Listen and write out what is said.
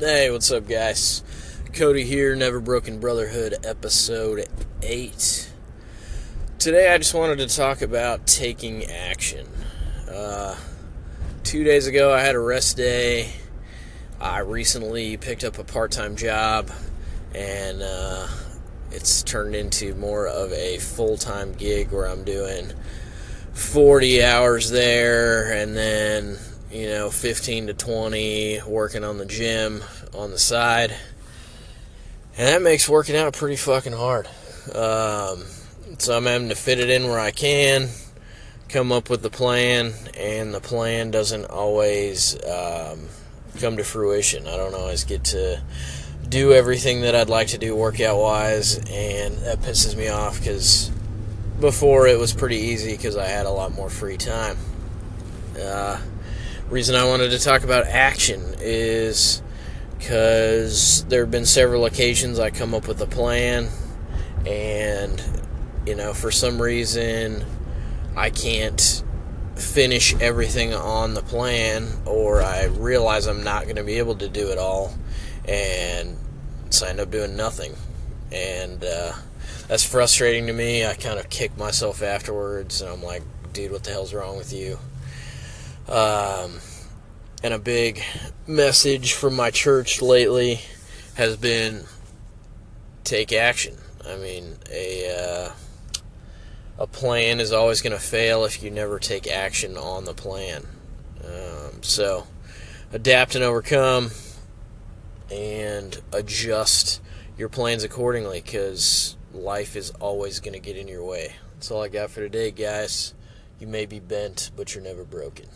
Hey, what's up, guys? Cody here, Never Broken Brotherhood, episode 8. Today, I just wanted to talk about taking action. Uh, two days ago, I had a rest day. I recently picked up a part time job, and uh, it's turned into more of a full time gig where I'm doing 40 hours there and then you know, 15 to 20 working on the gym on the side. And that makes working out pretty fucking hard. Um, so I'm having to fit it in where I can, come up with the plan, and the plan doesn't always um, come to fruition. I don't always get to do everything that I'd like to do workout wise, and that pisses me off because before it was pretty easy because I had a lot more free time. Uh, reason I wanted to talk about action is because there have been several occasions I come up with a plan and you know for some reason I can't finish everything on the plan or I realize I'm not going to be able to do it all and so I end up doing nothing. And uh, that's frustrating to me. I kind of kick myself afterwards and I'm like dude what the hell's wrong with you um, and a big message from my church lately has been take action. I mean, a uh, a plan is always going to fail if you never take action on the plan. Um, so, adapt and overcome, and adjust your plans accordingly because life is always going to get in your way. That's all I got for today, guys. You may be bent, but you're never broken.